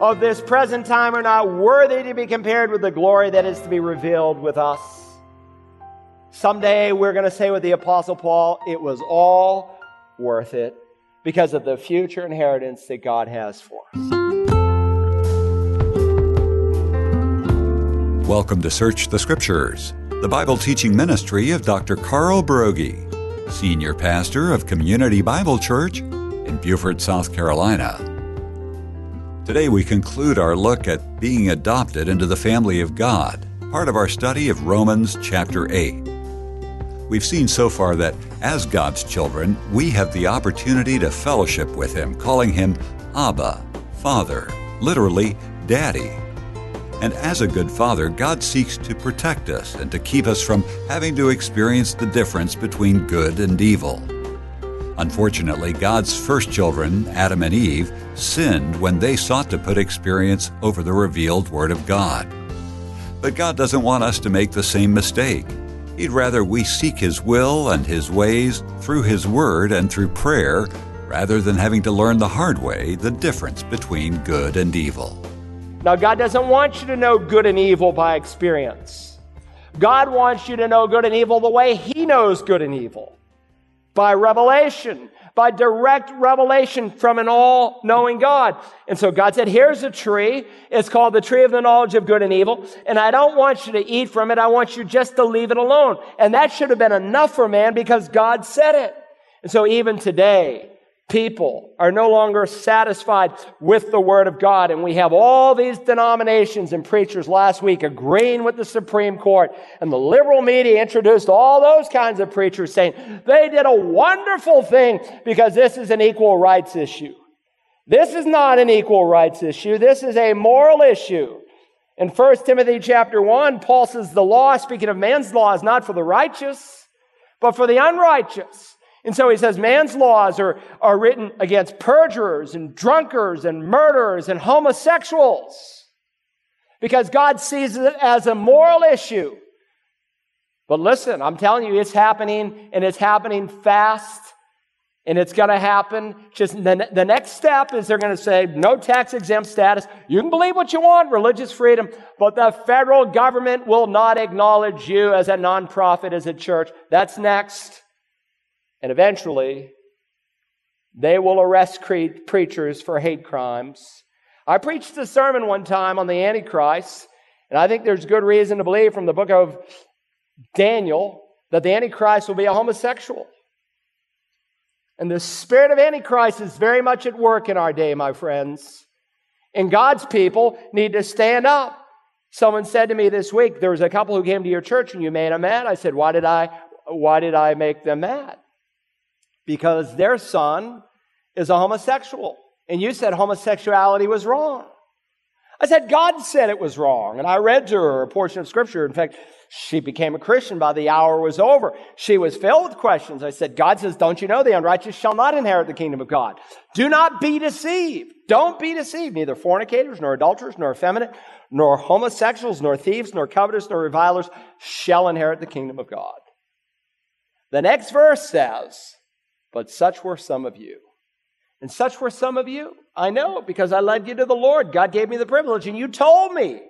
of this present time are not worthy to be compared with the glory that is to be revealed with us. Someday we're going to say with the Apostle Paul, it was all worth it because of the future inheritance that God has for us. Welcome to Search the Scriptures, the Bible teaching ministry of Dr. Carl Broggi, Senior Pastor of Community Bible Church in Beaufort, South Carolina. Today we conclude our look at being adopted into the family of God, part of our study of Romans chapter 8. We've seen so far that as God's children, we have the opportunity to fellowship with Him, calling Him Abba, Father, literally, Daddy. And as a good father, God seeks to protect us and to keep us from having to experience the difference between good and evil. Unfortunately, God's first children, Adam and Eve, sinned when they sought to put experience over the revealed Word of God. But God doesn't want us to make the same mistake. He'd rather we seek His will and His ways through His Word and through prayer rather than having to learn the hard way the difference between good and evil. Now, God doesn't want you to know good and evil by experience. God wants you to know good and evil the way He knows good and evil by revelation, by direct revelation from an all knowing God. And so God said, Here's a tree. It's called the tree of the knowledge of good and evil. And I don't want you to eat from it. I want you just to leave it alone. And that should have been enough for man because God said it. And so even today, people are no longer satisfied with the Word of God. And we have all these denominations and preachers last week agreeing with the Supreme Court. And the liberal media introduced all those kinds of preachers saying they did a wonderful thing because this is an equal rights issue. This is not an equal rights issue. This is a moral issue. In 1 Timothy chapter 1, Paul says the law, speaking of man's law, is not for the righteous, but for the unrighteous. And so he says man's laws are, are written against perjurers and drunkards and murderers and homosexuals because God sees it as a moral issue. But listen, I'm telling you, it's happening and it's happening fast and it's going to happen. Just the, the next step is they're going to say no tax exempt status. You can believe what you want, religious freedom, but the federal government will not acknowledge you as a nonprofit, as a church. That's next. And eventually, they will arrest cre- preachers for hate crimes. I preached a sermon one time on the Antichrist, and I think there's good reason to believe from the book of Daniel that the Antichrist will be a homosexual. And the spirit of Antichrist is very much at work in our day, my friends. And God's people need to stand up. Someone said to me this week, there was a couple who came to your church and you made them mad. I said, why did I, why did I make them mad? Because their son is a homosexual. And you said homosexuality was wrong. I said, God said it was wrong. And I read to her a portion of scripture. In fact, she became a Christian by the hour was over. She was filled with questions. I said, God says, don't you know the unrighteous shall not inherit the kingdom of God? Do not be deceived. Don't be deceived. Neither fornicators, nor adulterers, nor effeminate, nor homosexuals, nor thieves, nor covetous, nor revilers shall inherit the kingdom of God. The next verse says, but such were some of you. And such were some of you. I know because I led you to the Lord. God gave me the privilege, and you told me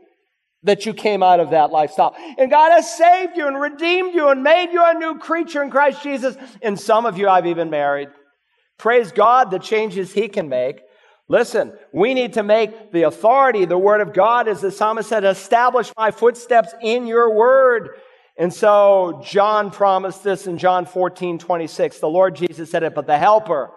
that you came out of that lifestyle. And God has saved you and redeemed you and made you a new creature in Christ Jesus. And some of you I've even married. Praise God, the changes He can make. Listen, we need to make the authority, the Word of God, as the psalmist said, establish my footsteps in your Word. And so John promised this in John 14, 26. The Lord Jesus said it, but the Helper,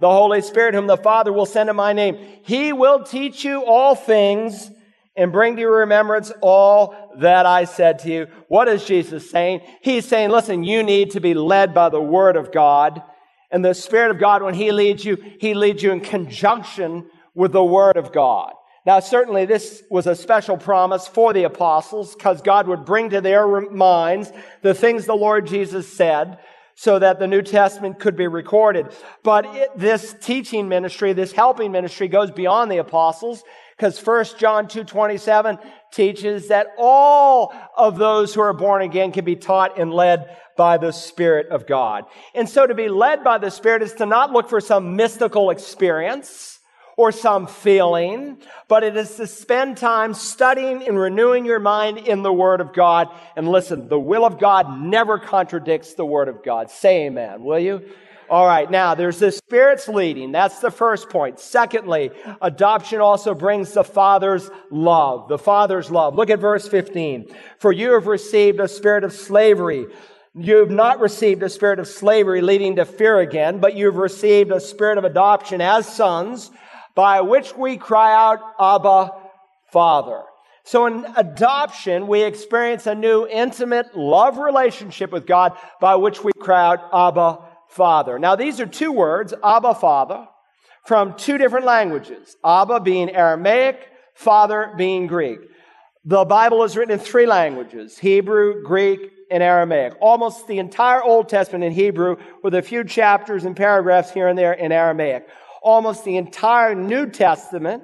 the Holy Spirit, whom the Father will send in my name, he will teach you all things and bring to your remembrance all that I said to you. What is Jesus saying? He's saying, listen, you need to be led by the Word of God. And the Spirit of God, when He leads you, He leads you in conjunction with the Word of God. Now, certainly this was a special promise for the apostles because God would bring to their minds the things the Lord Jesus said so that the New Testament could be recorded. But it, this teaching ministry, this helping ministry goes beyond the apostles because 1 John 2.27 teaches that all of those who are born again can be taught and led by the Spirit of God. And so to be led by the Spirit is to not look for some mystical experience or some feeling, but it is to spend time studying and renewing your mind in the Word of God. And listen, the will of God never contradicts the Word of God. Say amen, will you? All right, now there's the Spirit's leading. That's the first point. Secondly, adoption also brings the Father's love. The Father's love. Look at verse 15. For you have received a spirit of slavery. You have not received a spirit of slavery leading to fear again, but you've received a spirit of adoption as sons, by which we cry out, Abba, Father. So in adoption, we experience a new intimate love relationship with God by which we cry out, Abba, Father. Now, these are two words, Abba, Father, from two different languages. Abba being Aramaic, Father being Greek. The Bible is written in three languages, Hebrew, Greek, and Aramaic. Almost the entire Old Testament in Hebrew with a few chapters and paragraphs here and there in Aramaic. Almost the entire New Testament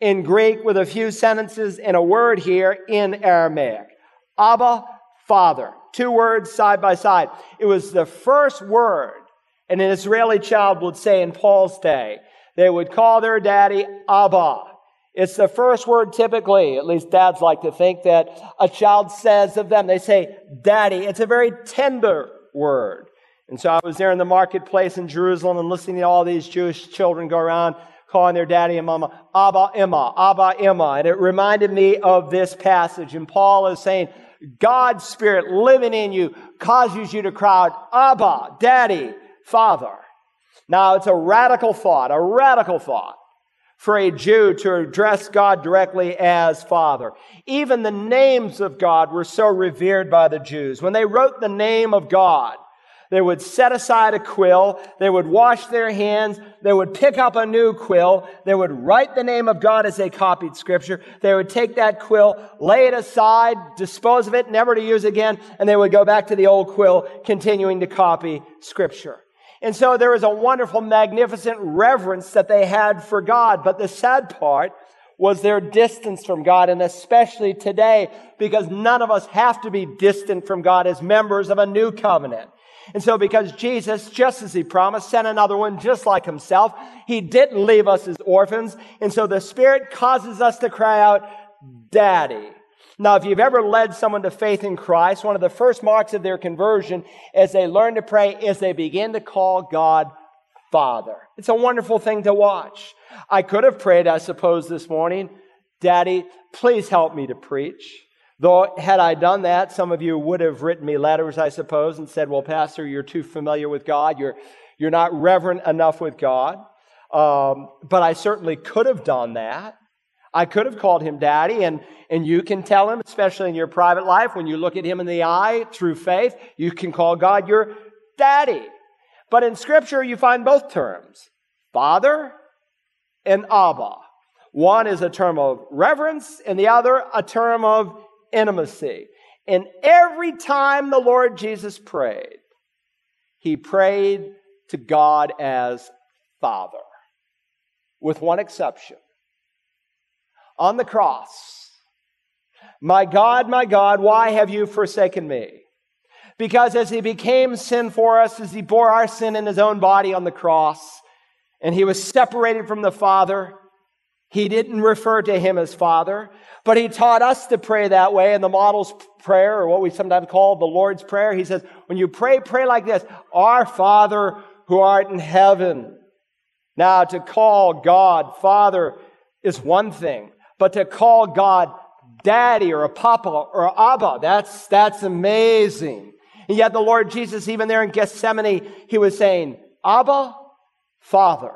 in Greek with a few sentences and a word here in Aramaic. Abba, Father. Two words side by side. It was the first word and an Israeli child would say in Paul's day. They would call their daddy Abba. It's the first word typically, at least dads like to think that a child says of them. They say daddy. It's a very tender word. And so I was there in the marketplace in Jerusalem and listening to all these Jewish children go around calling their daddy and mama Abba Emma, Abba Emma. And it reminded me of this passage. And Paul is saying, God's Spirit living in you causes you to cry out, Abba, Daddy, Father. Now, it's a radical thought, a radical thought for a Jew to address God directly as Father. Even the names of God were so revered by the Jews. When they wrote the name of God, they would set aside a quill. They would wash their hands. They would pick up a new quill. They would write the name of God as they copied scripture. They would take that quill, lay it aside, dispose of it, never to use again, and they would go back to the old quill, continuing to copy scripture. And so there was a wonderful, magnificent reverence that they had for God. But the sad part was their distance from God, and especially today, because none of us have to be distant from God as members of a new covenant. And so because Jesus, just as he promised, sent another one just like himself, he didn't leave us as orphans. And so the Spirit causes us to cry out, Daddy. Now, if you've ever led someone to faith in Christ, one of the first marks of their conversion as they learn to pray is they begin to call God Father. It's a wonderful thing to watch. I could have prayed, I suppose, this morning, Daddy, please help me to preach. Though, had I done that, some of you would have written me letters, I suppose, and said, Well, Pastor, you're too familiar with God. You're, you're not reverent enough with God. Um, but I certainly could have done that. I could have called him daddy, and, and you can tell him, especially in your private life, when you look at him in the eye through faith, you can call God your daddy. But in Scripture, you find both terms father and Abba. One is a term of reverence, and the other a term of intimacy. And every time the Lord Jesus prayed, he prayed to God as Father, with one exception. On the cross, my God, my God, why have you forsaken me? Because as he became sin for us, as he bore our sin in his own body on the cross, and he was separated from the Father, he didn't refer to him as Father, but he taught us to pray that way in the model's prayer, or what we sometimes call the Lord's Prayer. He says, when you pray, pray like this Our Father who art in heaven. Now, to call God Father is one thing, but to call God Daddy or a Papa or Abba, that's, that's amazing. And yet, the Lord Jesus, even there in Gethsemane, he was saying, Abba, Father.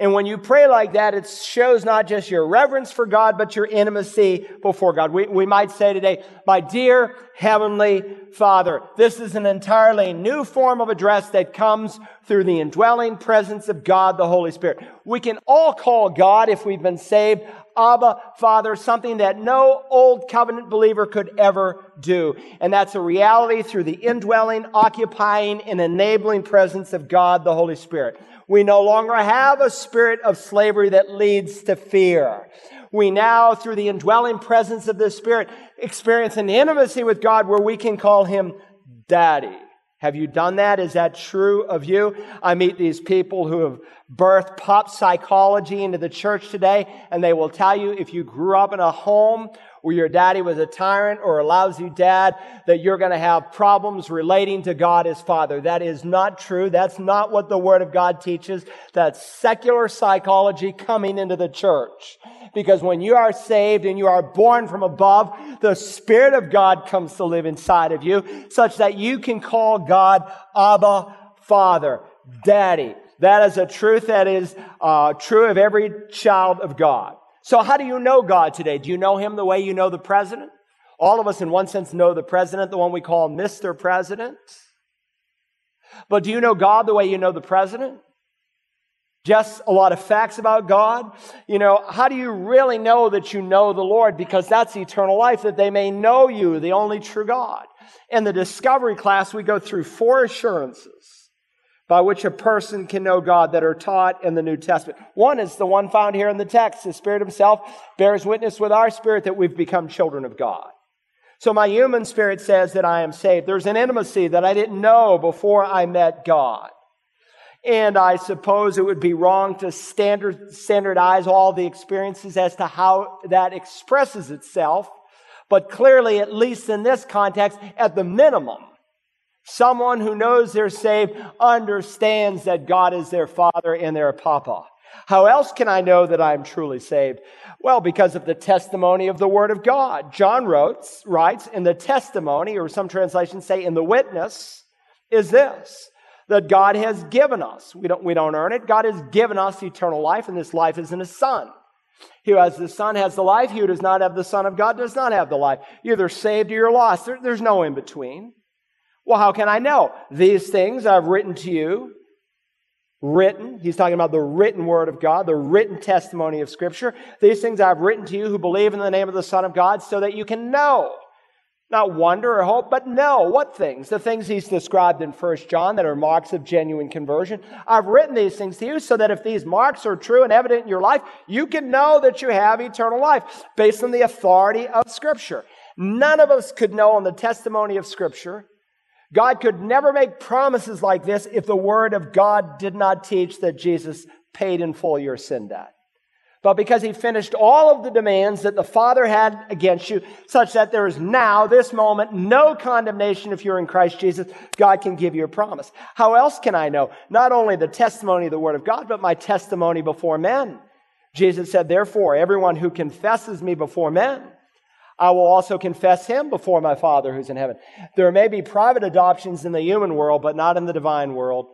And when you pray like that, it shows not just your reverence for God, but your intimacy before God. We, we might say today, my dear Heavenly Father, this is an entirely new form of address that comes through the indwelling presence of God, the Holy Spirit. We can all call God, if we've been saved, Abba, Father, something that no old covenant believer could ever do. And that's a reality through the indwelling, occupying, and enabling presence of God, the Holy Spirit. We no longer have a spirit of slavery that leads to fear. We now, through the indwelling presence of the Spirit, experience an intimacy with God where we can call Him Daddy. Have you done that? Is that true of you? I meet these people who have birthed pop psychology into the church today, and they will tell you if you grew up in a home where your daddy was a tyrant or a lousy dad, that you're going to have problems relating to God as Father. That is not true. That's not what the Word of God teaches. That's secular psychology coming into the church. Because when you are saved and you are born from above, the Spirit of God comes to live inside of you such that you can call God Abba Father, Daddy. That is a truth that is uh, true of every child of God. So how do you know God today? Do you know Him the way you know the president? All of us in one sense know the president, the one we call Mr. President. But do you know God the way you know the president? just a lot of facts about God. You know, how do you really know that you know the Lord? Because that's eternal life, that they may know you, the only true God. In the discovery class, we go through four assurances by which a person can know God that are taught in the New Testament. One is the one found here in the text. The Spirit Himself bears witness with our spirit that we've become children of God. So my human spirit says that I am saved. There's an intimacy that I didn't know before I met God. And I suppose it would be wrong to standard, standardize all the experiences as to how that expresses itself. But clearly, at least in this context, at the minimum, someone who knows they're saved understands that God is their father and their papa. How else can I know that I'm truly saved? Well, because of the testimony of the Word of God. John wrote, writes, in the testimony, or some translations say in the witness, is this that God has given us. We don't, we don't earn it. God has given us eternal life, and this life is in His Son. He who has the Son has the life. He who does not have the Son of God does not have the life. You're either saved or you're lost. There, there's no in between. Well, how can I know? These things I've written to you. Written. He's talking about the written word of God, the written testimony of Scripture. These things I've written to you who believe in the name of the Son of God so that you can know not wonder or hope, but know what things? The things he's described in 1 John that are marks of genuine conversion. I've written these things to you so that if these marks are true and evident in your life, you can know that you have eternal life based on the authority of Scripture. None of us could know on the testimony of Scripture. God could never make promises like this if the Word of God did not teach that Jesus paid in full your sin debt but because he finished all of the demands that the Father had against you, such that there is now, this moment, no condemnation if you're in Christ Jesus, God can give you a promise. How else can I know? Not only the testimony of the Word of God, but my testimony before men. Jesus said, therefore, everyone who confesses me before men, I will also confess him before my Father who's in heaven. There may be private adoptions in the human world, but not in the divine world.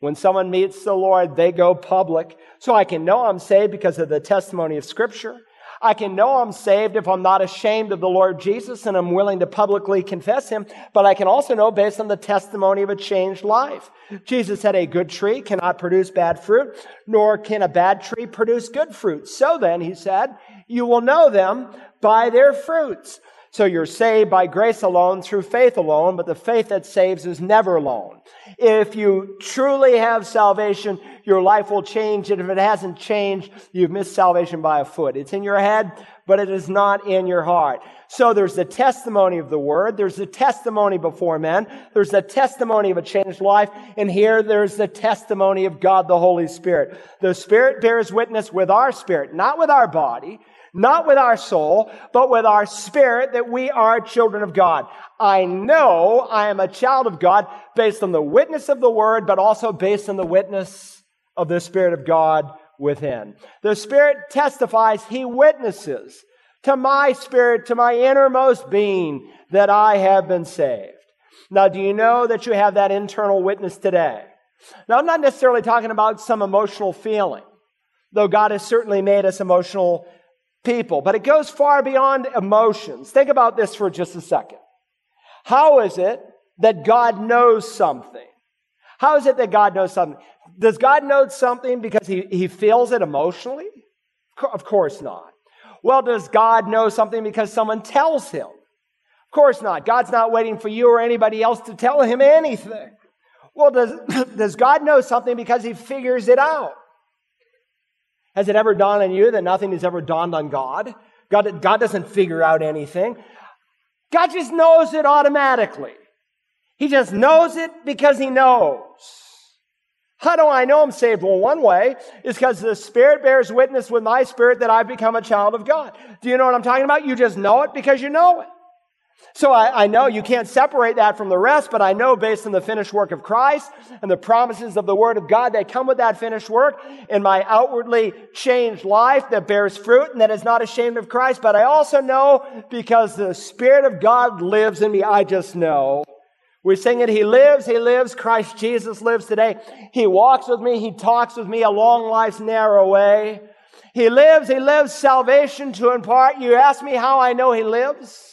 When someone meets the Lord, they go public. So I can know I'm saved because of the testimony of Scripture. I can know I'm saved if I'm not ashamed of the Lord Jesus and I'm willing to publicly confess Him, but I can also know based on the testimony of a changed life. Jesus said a good tree cannot produce bad fruit, nor can a bad tree produce good fruit. So then, He said, you will know them by their fruits. So you're saved by grace alone, through faith alone, but the faith that saves is never alone. If you truly have salvation, your life will change. And if it hasn't changed, you've missed salvation by a foot. It's in your head, but it is not in your heart. So there's the testimony of the word. There's the testimony before men. There's the testimony of a changed life. And here there's the testimony of God, the Holy Spirit. The Spirit bears witness with our spirit, not with our body not with our soul, but with our spirit that we are children of God. I know I am a child of God based on the witness of the word, but also based on the witness of the Spirit of God within. The Spirit testifies, He witnesses to my spirit, to my innermost being, that I have been saved. Now, do you know that you have that internal witness today? Now, I'm not necessarily talking about some emotional feeling, though God has certainly made us emotional people, but it goes far beyond emotions. Think about this for just a second. How is it that God knows something? How is it that God knows something? Does God know something because he, he feels it emotionally? Of course not. Well, does God know something because someone tells him? Of course not. God's not waiting for you or anybody else to tell him anything. Well, does, does God know something because he figures it out? Has it ever dawned on you that nothing has ever dawned on God? God, God doesn't figure out anything. God just knows it automatically. He just knows it because he knows. How do I know I'm saved? Well, one way is because the Spirit bears witness with my spirit that I've become a child of God. Do you know what I'm talking about? You just know it because you know it. So I, I, know you can't separate that from the rest, but I know based on the finished work of Christ and the promises of the Word of God that come with that finished work in my outwardly changed life that bears fruit and that is not ashamed of Christ. But I also know because the Spirit of God lives in me, I just know. We sing it, He lives, He lives, Christ Jesus lives today. He walks with me, He talks with me along life's narrow way. He lives, He lives salvation to impart. You ask me how I know He lives?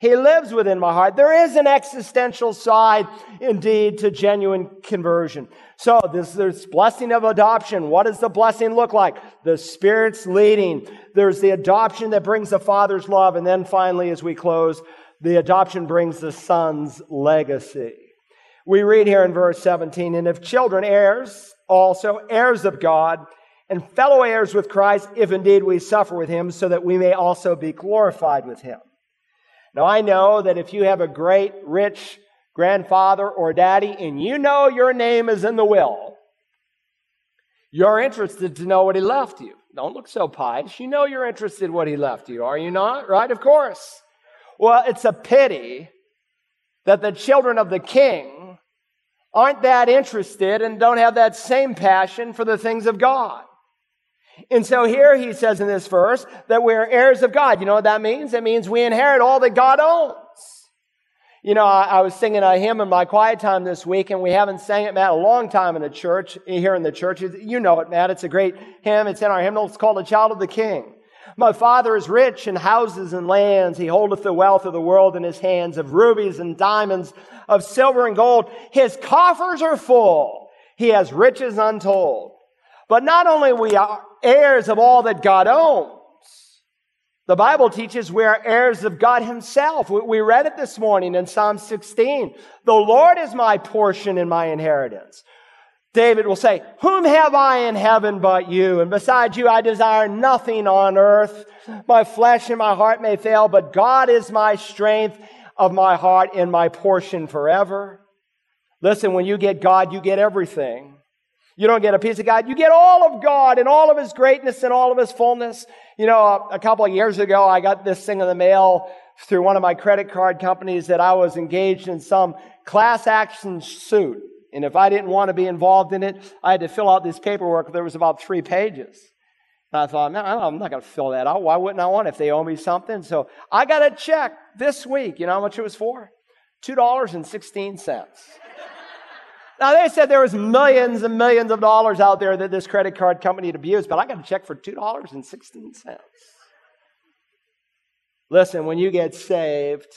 He lives within my heart. There is an existential side indeed to genuine conversion. So this, this blessing of adoption. What does the blessing look like? The Spirit's leading. There's the adoption that brings the Father's love. And then finally, as we close, the adoption brings the Son's legacy. We read here in verse 17, and if children, heirs, also heirs of God, and fellow heirs with Christ, if indeed we suffer with him, so that we may also be glorified with him. Now, I know that if you have a great, rich grandfather or daddy and you know your name is in the will, you're interested to know what he left you. Don't look so pious. You know you're interested in what he left you, are you not? Right? Of course. Well, it's a pity that the children of the king aren't that interested and don't have that same passion for the things of God. And so here he says in this verse that we're heirs of God. You know what that means? It means we inherit all that God owns. You know, I, I, was singing a hymn in my quiet time this week, and we haven't sang it, Matt, a long time in the church, here in the church. You know it, Matt. It's a great hymn. It's in our hymnal. It's called A Child of the King. My father is rich in houses and lands. He holdeth the wealth of the world in his hands, of rubies and diamonds, of silver and gold. His coffers are full. He has riches untold. But not only we are heirs of all that God owns, the Bible teaches we are heirs of God Himself. We read it this morning in Psalm 16. The Lord is my portion and my inheritance. David will say, Whom have I in heaven but you? And besides you, I desire nothing on earth. My flesh and my heart may fail, but God is my strength of my heart and my portion forever. Listen, when you get God, you get everything. You don't get a piece of God. You get all of God and all of His greatness and all of His fullness. You know, a, a couple of years ago, I got this thing in the mail through one of my credit card companies that I was engaged in some class action suit. And if I didn't want to be involved in it, I had to fill out this paperwork. There was about three pages. And I thought, no, I'm not going to fill that out. Why wouldn't I want it if they owe me something? So I got a check this week. You know how much it was for? $2.16. Now they said there was millions and millions of dollars out there that this credit card company had abused, but I got a check for $2.16. Listen, when you get saved,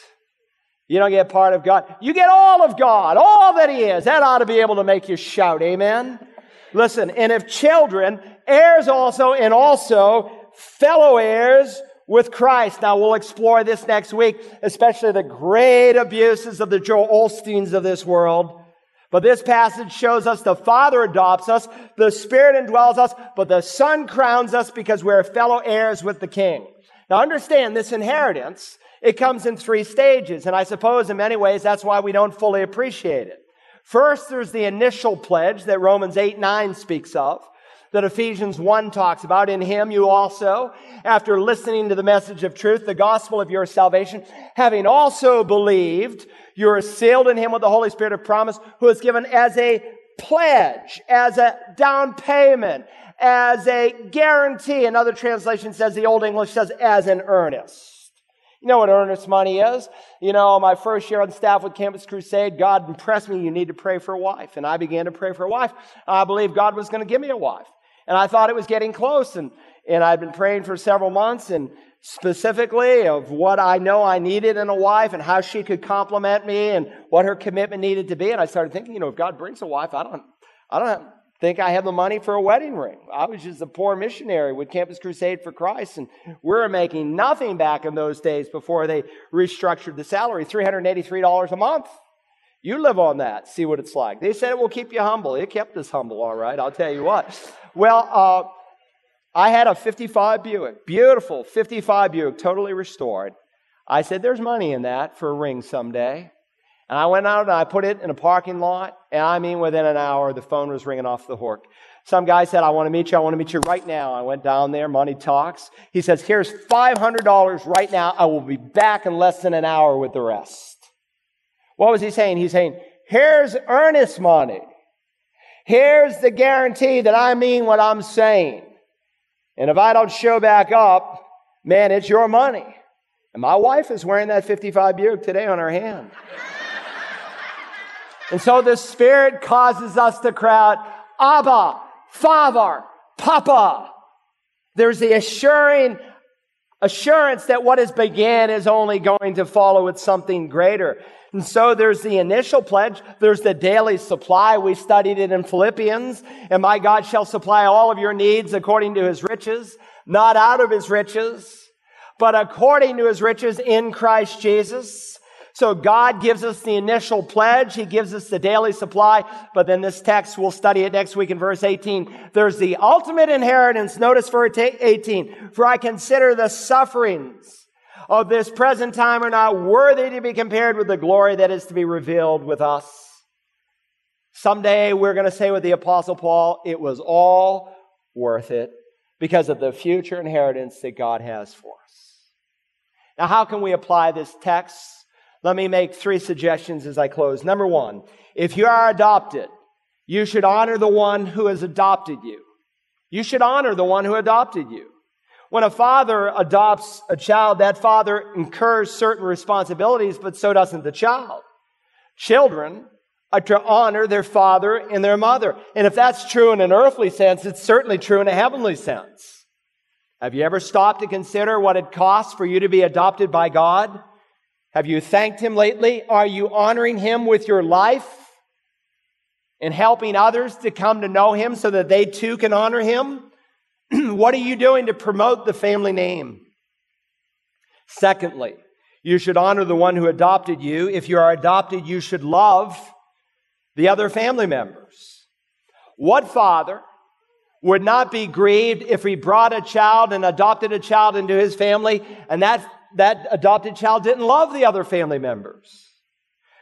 you don't get part of God. You get all of God, all that He is. That ought to be able to make you shout, amen? Listen, and if children, heirs also, and also fellow heirs with Christ. Now we'll explore this next week, especially the great abuses of the Joel Osteens of this world. But this passage shows us the Father adopts us, the Spirit indwells us, but the Son crowns us because we're fellow heirs with the King. Now understand this inheritance, it comes in three stages, and I suppose in many ways that's why we don't fully appreciate it. First, there's the initial pledge that Romans 8 9 speaks of, that Ephesians 1 talks about. In him you also, after listening to the message of truth, the gospel of your salvation, having also believed, you are sealed in him with the Holy Spirit of promise, who is given as a pledge, as a down payment, as a guarantee. Another translation says, the Old English says, as an earnest. You know what earnest money is? You know, my first year on staff with Campus Crusade, God impressed me, you need to pray for a wife. And I began to pray for a wife. I believed God was going to give me a wife. And I thought it was getting close. And, and I'd been praying for several months. And specifically of what I know I needed in a wife and how she could complement me and what her commitment needed to be. And I started thinking, you know, if God brings a wife, I don't, I don't think I have the money for a wedding ring. I was just a poor missionary with Campus Crusade for Christ, and we were making nothing back in those days before they restructured the salary, $383 a month. You live on that, see what it's like. They said it will keep you humble. It kept us humble, all right, I'll tell you what. Well, uh, I had a 55 Buick, beautiful 55 Buick, totally restored. I said, There's money in that for a ring someday. And I went out and I put it in a parking lot. And I mean, within an hour, the phone was ringing off the hook. Some guy said, I want to meet you. I want to meet you right now. I went down there. Money talks. He says, here's $500 right now. I will be back in less than an hour with the rest. What was he saying? He's saying, here's earnest money. Here's the guarantee that I mean what I'm saying. And if I don't show back up, man, it's your money. And my wife is wearing that 55 Buick today on her hand. and so the Spirit causes us to crowd, Abba, Father, Papa. There's the assuring assurance that what has began is only going to follow with something greater. And so there's the initial pledge. There's the daily supply. We studied it in Philippians. And my God shall supply all of your needs according to his riches, not out of his riches, but according to his riches in Christ Jesus. So God gives us the initial pledge. He gives us the daily supply. But then this text, we'll study it next week in verse 18. There's the ultimate inheritance. Notice verse 18. For I consider the sufferings of this present time are not worthy to be compared with the glory that is to be revealed with us. Someday we're going to say with the apostle Paul, it was all worth it because of the future inheritance that God has for us. Now, how can we apply this text? Let me make three suggestions as I close. Number one, if you are adopted, you should honor the one who has adopted you. You should honor the one who adopted you. When a father adopts a child, that father incurs certain responsibilities, but so doesn't the child. Children are to honor their father and their mother. And if that's true in an earthly sense, it's certainly true in a heavenly sense. Have you ever stopped to consider what it costs for you to be adopted by God? Have you thanked Him lately? Are you honoring Him with your life and helping others to come to know Him so that they too can honor Him? what are you doing to promote the family name? Secondly, you should honor the one who adopted you. If you are adopted, you should love the other family members. What father would not be grieved if he brought a child and adopted a child into his family and that that adopted child didn't love the other family members.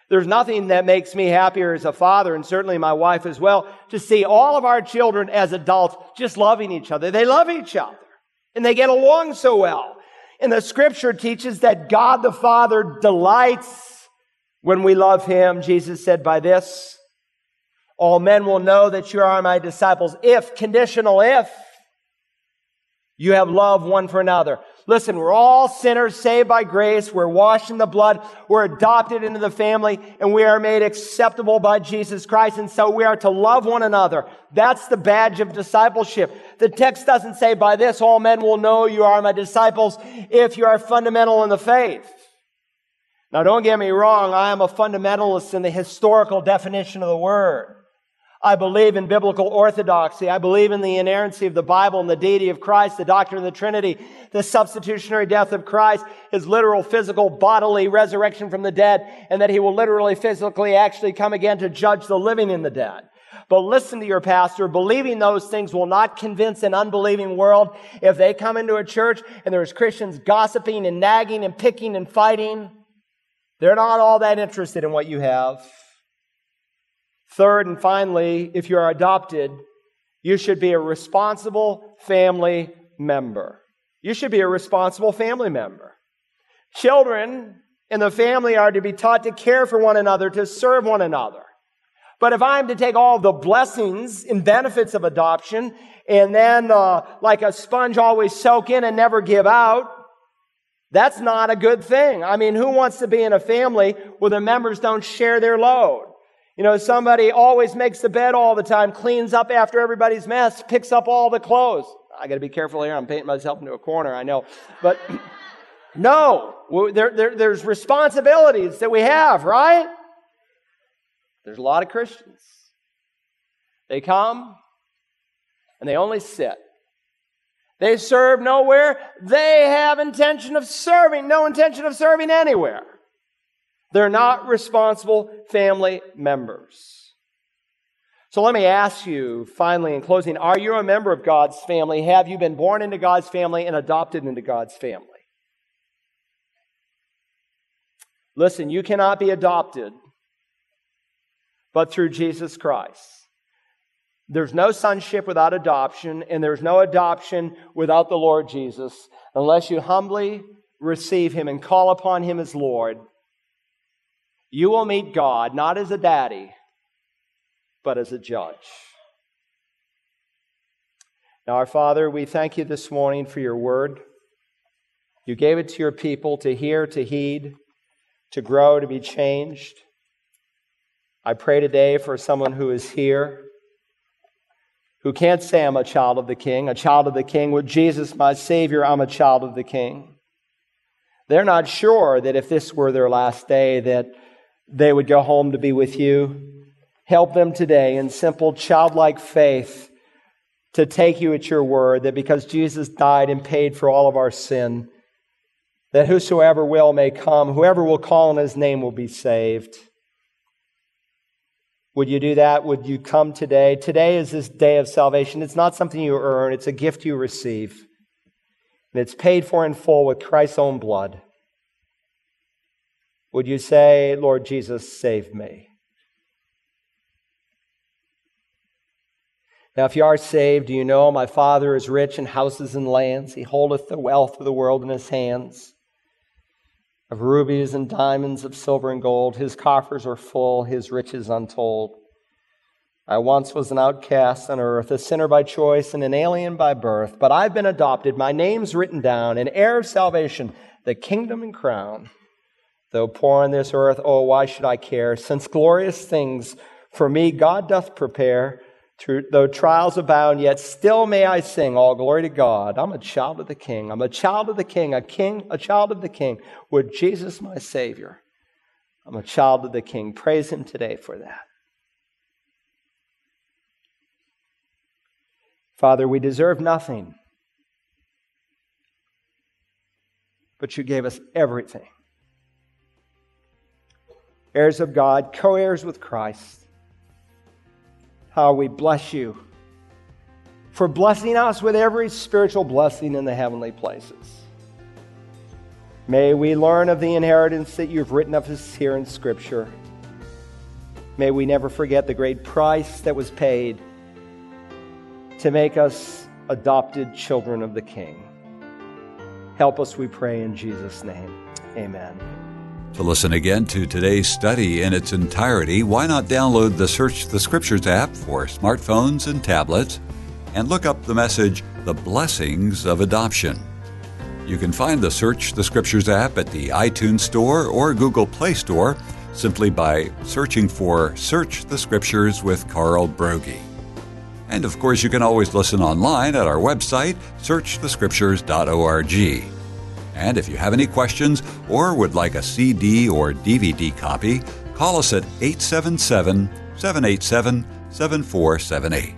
There's nothing that makes me happier as a father, and certainly my wife as well, to see all of our children as adults just loving each other. They love each other, and they get along so well. And the scripture teaches that God the Father delights when we love Him. Jesus said by this, all men will know that you are my disciples if, conditional if, you have love one for another. Listen, we're all sinners saved by grace. We're washed in the blood. We're adopted into the family and we are made acceptable by Jesus Christ. And so we are to love one another. That's the badge of discipleship. The text doesn't say by this, all men will know you are my disciples if you are fundamental in the faith. Now don't get me wrong. I am a fundamentalist in the historical definition of the word. I believe in biblical orthodoxy. I believe in the inerrancy of the Bible and the deity of Christ, the doctrine of the Trinity, the substitutionary death of Christ, his literal physical bodily resurrection from the dead, and that he will literally physically actually come again to judge the living and the dead. But listen to your pastor. Believing those things will not convince an unbelieving world. If they come into a church and there's Christians gossiping and nagging and picking and fighting, they're not all that interested in what you have. Third and finally, if you are adopted, you should be a responsible family member. You should be a responsible family member. Children in the family are to be taught to care for one another, to serve one another. But if I'm to take all the blessings and benefits of adoption and then, uh, like a sponge, always soak in and never give out, that's not a good thing. I mean, who wants to be in a family where the members don't share their load? You know, somebody always makes the bed all the time, cleans up after everybody's mess, picks up all the clothes. I got to be careful here. I'm painting myself into a corner, I know. But no, there, there, there's responsibilities that we have, right? There's a lot of Christians. They come and they only sit. They serve nowhere. They have intention of serving, no intention of serving anywhere. They're not responsible family members. So let me ask you finally in closing are you a member of God's family? Have you been born into God's family and adopted into God's family? Listen, you cannot be adopted but through Jesus Christ. There's no sonship without adoption, and there's no adoption without the Lord Jesus unless you humbly receive him and call upon him as Lord. You will meet God not as a daddy, but as a judge. Now, our Father, we thank you this morning for your word. You gave it to your people to hear, to heed, to grow, to be changed. I pray today for someone who is here who can't say, I'm a child of the King, a child of the King. With Jesus, my Savior, I'm a child of the King. They're not sure that if this were their last day, that they would go home to be with you. Help them today in simple, childlike faith to take you at your word that because Jesus died and paid for all of our sin, that whosoever will may come, whoever will call on his name will be saved. Would you do that? Would you come today? Today is this day of salvation. It's not something you earn, it's a gift you receive. And it's paid for in full with Christ's own blood. Would you say, Lord Jesus, save me? Now, if you are saved, do you know my Father is rich in houses and lands? He holdeth the wealth of the world in his hands of rubies and diamonds, of silver and gold. His coffers are full, his riches untold. I once was an outcast on earth, a sinner by choice and an alien by birth, but I've been adopted, my name's written down, an heir of salvation, the kingdom and crown. Though poor on this earth, oh, why should I care? Since glorious things for me God doth prepare, though trials abound, yet still may I sing all glory to God. I'm a child of the King. I'm a child of the King, a king, a child of the King, with Jesus my Savior. I'm a child of the King. Praise Him today for that. Father, we deserve nothing, but you gave us everything. Heirs of God, co heirs with Christ how we bless you for blessing us with every spiritual blessing in the heavenly places. May we learn of the inheritance that you've written of us here in Scripture. May we never forget the great price that was paid to make us adopted children of the King. Help us, we pray, in Jesus' name. Amen. To listen again to today's study in its entirety, why not download the Search the Scriptures app for smartphones and tablets and look up the message, The Blessings of Adoption. You can find the Search the Scriptures app at the iTunes Store or Google Play Store simply by searching for Search the Scriptures with Carl Broggi. And of course, you can always listen online at our website, searchthescriptures.org. And if you have any questions or would like a CD or DVD copy, call us at 877 787 7478.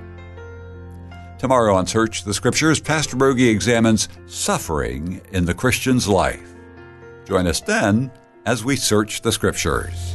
Tomorrow on Search the Scriptures, Pastor Broggi examines suffering in the Christian's life. Join us then as we search the Scriptures.